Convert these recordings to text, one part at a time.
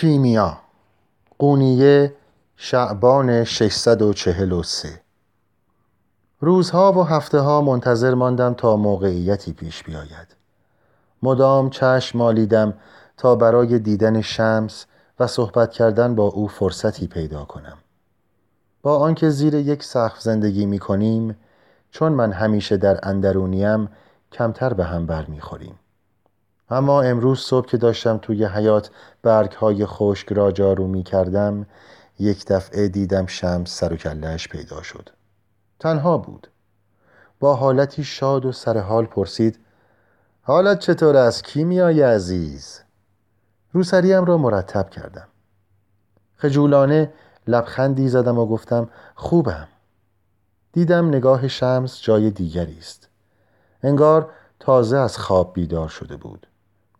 کیمیا قونیه شعبان 643 روزها و هفته ها منتظر ماندم تا موقعیتی پیش بیاید. مدام چشم مالیدم تا برای دیدن شمس و صحبت کردن با او فرصتی پیدا کنم. با آنکه زیر یک سقف زندگی می کنیم چون من همیشه در اندرونیم کمتر به هم بر می خوریم. اما امروز صبح که داشتم توی حیات برگ های خشک را جارو می کردم یک دفعه دیدم شمس سر و کلش پیدا شد. تنها بود. با حالتی شاد و سرحال پرسید حالت چطور است؟ کیمیای عزیز؟ روسریم را مرتب کردم. خجولانه لبخندی زدم و گفتم خوبم. دیدم نگاه شمس جای دیگری است. انگار تازه از خواب بیدار شده بود.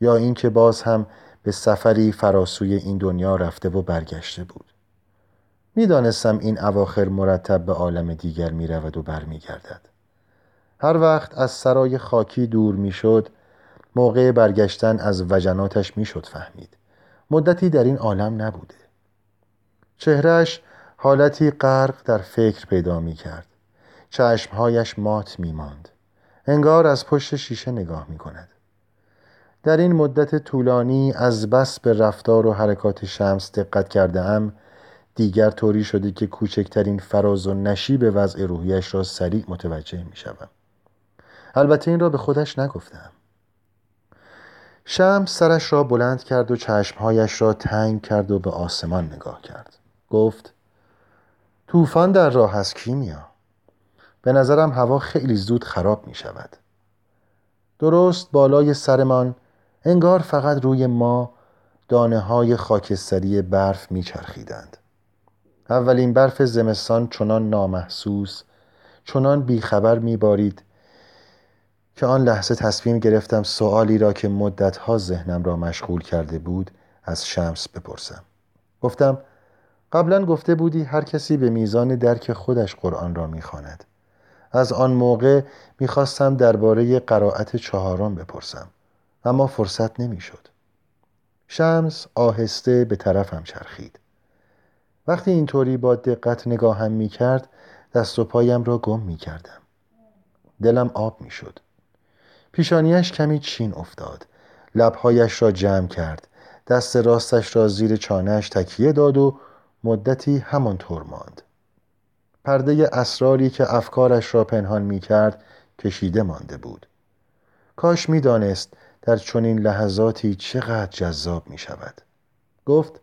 یا اینکه باز هم به سفری فراسوی این دنیا رفته و برگشته بود. می‌دانستم این اواخر مرتب به عالم دیگر می رود و برمیگردد. هر وقت از سرای خاکی دور می‌شد موقع برگشتن از وجناتش می‌شد فهمید. مدتی در این عالم نبوده. چهرش حالتی غرق در فکر پیدا می کرد چشمهایش مات می ماند انگار از پشت شیشه نگاه می کند در این مدت طولانی از بس به رفتار و حرکات شمس دقت کرده ام دیگر طوری شده که کوچکترین فراز و نشیب وضع روحیش را سریع متوجه می شدم. البته این را به خودش نگفتم شمس سرش را بلند کرد و چشمهایش را تنگ کرد و به آسمان نگاه کرد. گفت طوفان در راه است کیمیا به نظرم هوا خیلی زود خراب می شود درست بالای سرمان انگار فقط روی ما دانه های خاکستری برف می چرخیدند. اولین برف زمستان چنان نامحسوس چنان بیخبر می بارید که آن لحظه تصمیم گرفتم سوالی را که مدتها ذهنم را مشغول کرده بود از شمس بپرسم گفتم قبلا گفته بودی هر کسی به میزان درک خودش قرآن را می‌خواند. از آن موقع می‌خواستم درباره قرائت چهارم بپرسم اما فرصت نمی‌شد. شمس آهسته به طرفم چرخید. وقتی اینطوری با دقت نگاهم می کرد دست و پایم را گم می کردم دلم آب می شد پیشانیش کمی چین افتاد. لبهایش را جمع کرد. دست راستش را زیر چانهش تکیه داد و مدتی همانطور ماند. پرده اسراری که افکارش را پنهان می کرد کشیده مانده بود. کاش می دانست در چنین لحظاتی چقدر جذاب می شود گفت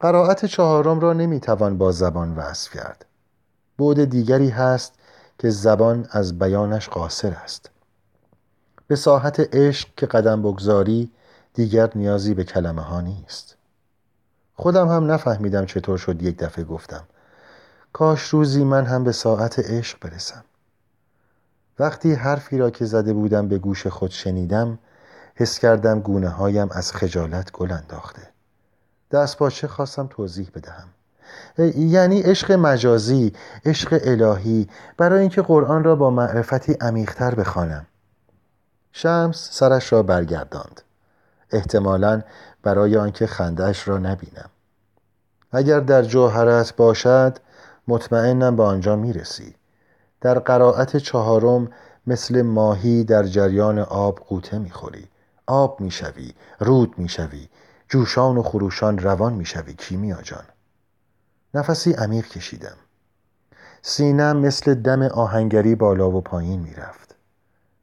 قرائت چهارم را نمی توان با زبان وصف کرد. بود دیگری هست که زبان از بیانش قاصر است. به ساحت عشق که قدم بگذاری دیگر نیازی به کلمه ها نیست. خودم هم نفهمیدم چطور شد یک دفعه گفتم کاش روزی من هم به ساعت عشق برسم. وقتی حرفی را که زده بودم به گوش خود شنیدم حس کردم گونه هایم از خجالت گل انداخته. دست باشه خواستم توضیح بدهم. یعنی عشق مجازی عشق الهی برای اینکه قرآن را با معرفتی عمیقتر بخوانم. شمس سرش را برگرداند. احتمالا برای آنکه خندهاش را نبینم. اگر در جوهرت باشد مطمئنم به آنجا می‌رسی. در قرائت چهارم مثل ماهی در جریان آب قوطه می‌خوری. آب می‌شوی رود می‌شوی جوشان و خروشان روان می‌شوی کیمیا جان. نفسی عمیق کشیدم. سینم مثل دم آهنگری بالا و پایین می‌رفت.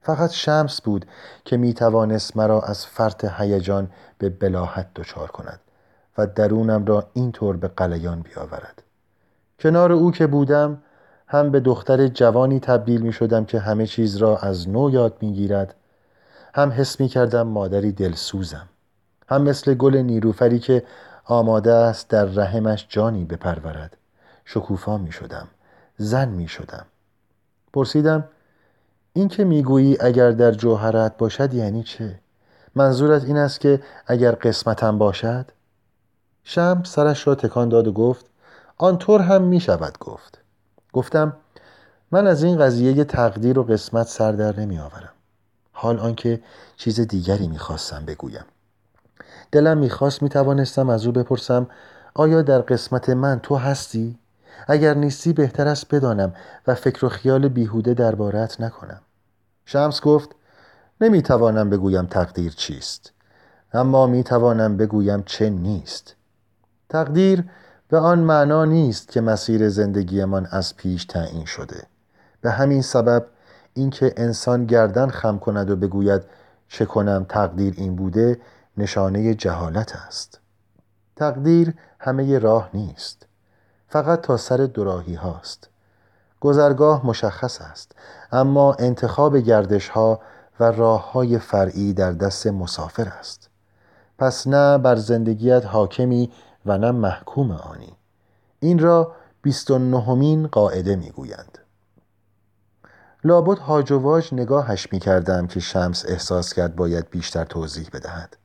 فقط شمس بود که می توانست مرا از فرط هیجان به بلاحت دچار کند و درونم را اینطور به قلیان بیاورد. کنار او که بودم هم به دختر جوانی تبدیل می شدم که همه چیز را از نو یاد می گیرد هم حس می کردم مادری دلسوزم هم مثل گل نیروفری که آماده است در رحمش جانی بپرورد شکوفا می شدم زن می شدم پرسیدم این که می‌گویی اگر در جوهرت باشد یعنی چه؟ منظورت این است که اگر قسمتم باشد؟ شم سرش را تکان داد و گفت آنطور هم می شود گفت گفتم من از این قضیه تقدیر و قسمت سر در نمی آورم حال آنکه چیز دیگری می‌خواستم بگویم. دلم می‌خواست می‌توانستم از او بپرسم آیا در قسمت من تو هستی؟ اگر نیستی بهتر است بدانم و فکر و خیال بیهوده دربارت نکنم. شمس گفت نمی‌توانم بگویم تقدیر چیست اما می‌توانم بگویم چه نیست. تقدیر به آن معنا نیست که مسیر زندگیمان از پیش تعیین شده. به همین سبب اینکه انسان گردن خم کند و بگوید چه کنم تقدیر این بوده نشانه جهالت است. تقدیر همه راه نیست فقط تا سر دوراهی هاست. گذرگاه مشخص است اما انتخاب گردش ها و راه های فرعی در دست مسافر است. پس نه بر زندگیت حاکمی و نه محکوم آنی. این را بیست و نهمین قاعده می‌گویند. لابد هاج و واج نگاهش می کردم که شمس احساس کرد باید بیشتر توضیح بدهد.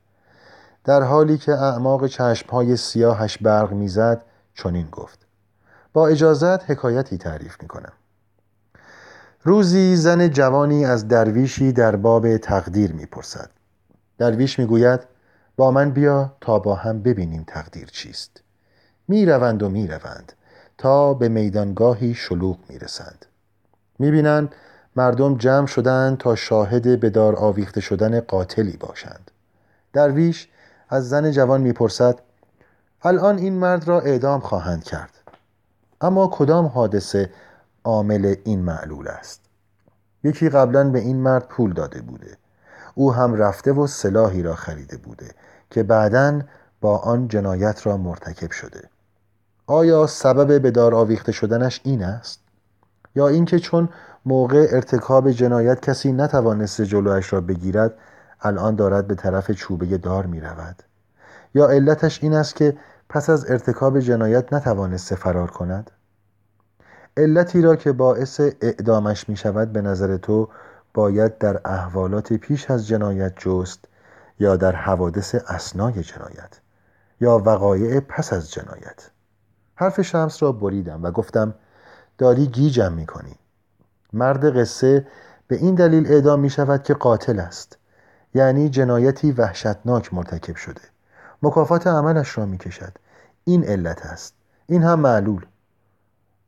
در حالی که اعماق چشمهای سیاهش برق می‌زد چنین گفت. با اجازت حکایتی تعریف می کنم روزی زن جوانی از درویشی در باب تقدیر می‌پرسد. درویش می‌گوید با من بیا تا با هم ببینیم تقدیر چیست. می‌روند و می‌روند تا به میدانگاهی شلوغ می‌رسند. می‌بینند مردم جمع شدند تا شاهد به دار آویخته شدن قاتلی باشند. درویش از زن جوان می‌پرسد الان این مرد را اعدام خواهند کرد. اما کدام حادثه عامل این معلول است؟ یکی قبلا به این مرد پول داده بوده. او هم رفته و سلاحی را خریده بوده که بعدا با آن جنایت را مرتکب شده. آیا سبب به دار آویخته شدنش این است؟ یا اینکه چون موقع ارتکاب جنایت کسی نتوانسته جلویش را بگیرد الان دارد به طرف چوبه دار می رود یا علتش این است که پس از ارتکاب جنایت نتوانسته فرار کند؟ علتی را که باعث اعدامش می شود به نظر تو باید در احوالات پیش از جنایت جست یا در حوادث اسنای جنایت یا وقایع پس از جنایت؟ حرف شمس را بریدم و گفتم داری گیجم می کنی مرد قصه به این دلیل اعدام می شود که قاتل است. یعنی جنایتی وحشتناک مرتکب شده. مکافات عملش را می کشد این علت است. این هم معلول.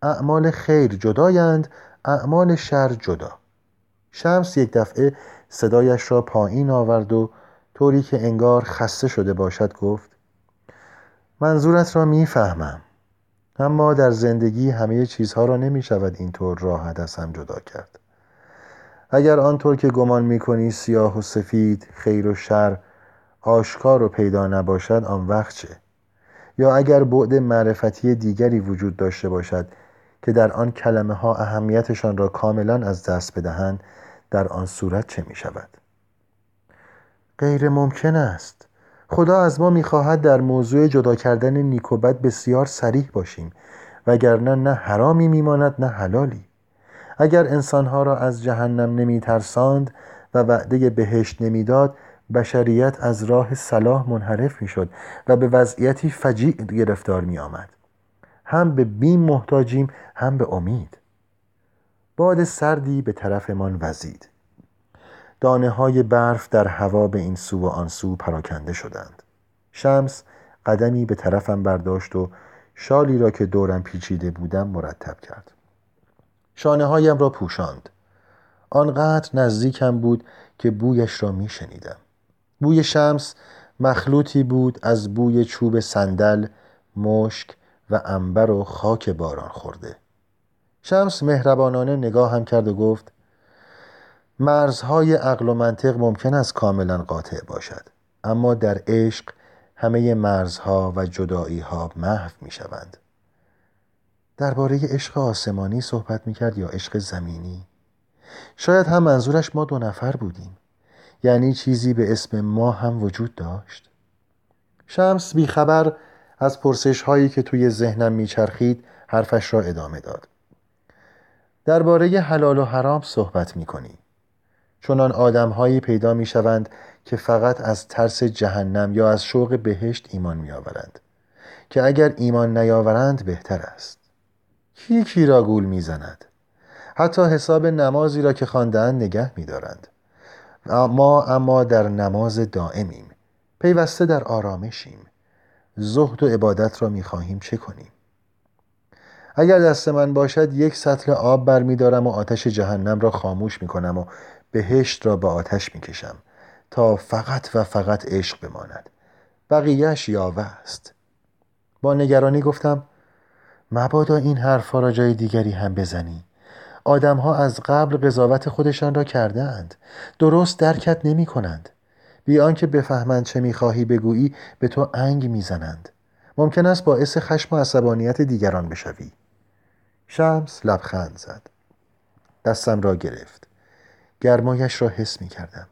اعمال خیر جدایند اعمال شر جدا. شمس یک دفعه صدایش را پایین آورد و طوری که انگار خسته شده باشد گفت منظورت را می‌فهمم. اما در زندگی همه چیزها را نمی شود اینطور راحت از هم جدا کرد. اگر آنطور که گمان می کنی سیاه و سفید خیر و شر آشکار و پیدا نباشد آن وقت چه؟ یا اگر بعد معرفتی دیگری وجود داشته باشد که در آن کلمه ها اهمیتشان را کاملا از دست بدهند در آن صورت چه می شود؟ غیر ممکن است. خدا از ما می‌خواهد در موضوع جدا کردن نیک و بد بسیار سریح باشیم وگرنه نه حرامی میماند نه حلالی. اگر انسانها را از جهنم نمی ترساند و وعده بهشت نمی‌داد بشریت از راه صلاح منحرف می‌شد و به وضعیتی فجیع گرفتار می آمد. هم به بیم محتاجیم هم به امید. باد سردی به طرفمان وزید. دانه های برف در هوا به این سو و آن سو پراکنده شدند. شمس قدمی به طرفم برداشت و شالی را که دورم پیچیده بودم مرتب کرد. شانه هایم را پوشاند. آنقدر نزدیکم بود که بویش را می شنیدم بوی شمس مخلوطی بود از بوی چوب صندل مشک و انبر و خاک باران خورده. شمس مهربانانه نگاه هم کرد و گفت مرزهای عقل و منطق ممکن است کاملا قاطع باشد اما در عشق همه مرزها و جدایی ها محو می شوند درباره عشق آسمانی صحبت می کرد یا عشق زمینی؟ شاید هم منظورش ما دو نفر بودیم یعنی چیزی به اسم ما هم وجود داشت. شمس بیخبر از پرسش هایی که توی ذهنم میچرخید حرفش را ادامه داد. درباره حلال و حرام صحبت می کنی چنان آدم هایی پیدا می شوند که فقط از ترس جهنم یا از شوق بهشت ایمان می آورند که اگر ایمان نیاورند بهتر است. کی کی را گول می زند حتی حساب نمازی را که خواندهاند نگه می دارند ما اما در نماز دائمیم. پیوسته در آرامشیم. زهد و عبادت را می‌خواهیم چه کنیم؟ اگر دست من باشد یک سطل آب برمیدارم و آتش جهنم را خاموش می‌کنم و بهشت را به آتش می‌کشم تا فقط و فقط عشق بماند. بقیهش یاوه است. با نگرانی گفتم مبادا این حرفها را جای دیگری هم بزنی. آدمها از قبل قضاوت خودشان را کرده اند درست درکت نمی کنند بی آنکه بفهمند چه می‌خواهی بگویی به تو انگ می‌زنند. ممکن است باعث خشم و عصبانیت دیگران بشوی. شمس لبخند زد. دستم را گرفت. گرمایش را حس می کردم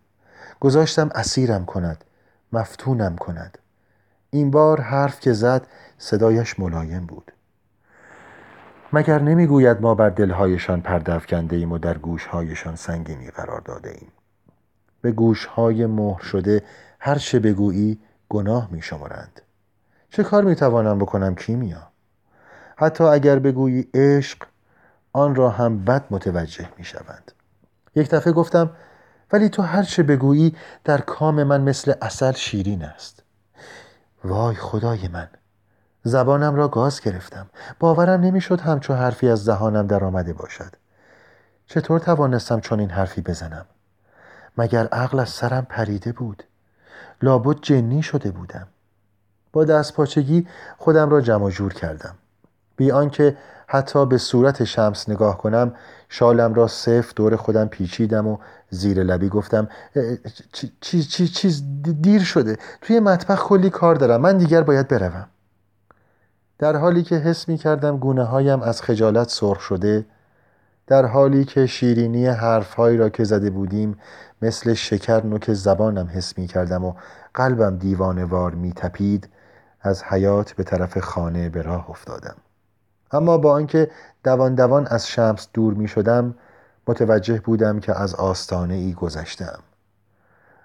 گذاشتم اسیرم کند مفتونم کند. این بار حرف که زد صدایش ملایم بود. مگر نمی‌گوید ما بر دلهایشان پرده افکنده ایم و در گوشهایشان سنگینی قرار داده ایم به گوشهای مهر شده هر چه بگویی گناه می شمارند چه کار می توانم بکنم کیمیا؟ حتی اگر بگویی عشق آن را هم بد متوجه می شوند یک دفعه گفتم ولی تو هر چه بگویی در کام من مثل اصل شیرین است. وای خدای من. زبانم را گاز گرفتم. باورم نمی‌شد همچو حرفی از دهانم در آمده باشد. چطور توانستم چون این حرفی بزنم؟ مگر عقل از سرم پریده بود؟ لابد جنی شده بودم. با دست پاچگی خودم را جمع جور کردم. بی آنکه حتی به صورت شمس نگاه کنم شالم را صف دور خودم پیچیدم و زیر لبی گفتم چیز چیز چیز دیر شده توی مطبخ کلی کار دارم من دیگر باید بروم. در حالی که حس می کردم گونه هایم از خجالت سرخ شده در حالی که شیرینی حرفهایی را که زده بودیم مثل شکر نوک زبانم حس می کردم و قلبم دیوانوار می تپید از حیات به طرف خانه به راه افتادم. اما با آنکه دوان دوان از شمس دور می شدم متوجه بودم که از آستانه ای گذشتم.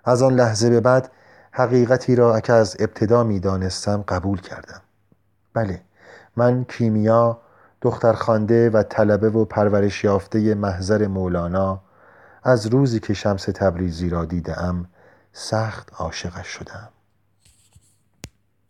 از آن لحظه به بعد حقیقتی را که از ابتدا می دانستم قبول کردم. بله من کیمیا دخترخوانده و طلبه و پرورش یافته محضر مولانا از روزی که شمس تبریزی را دیدم سخت عاشقش شدم.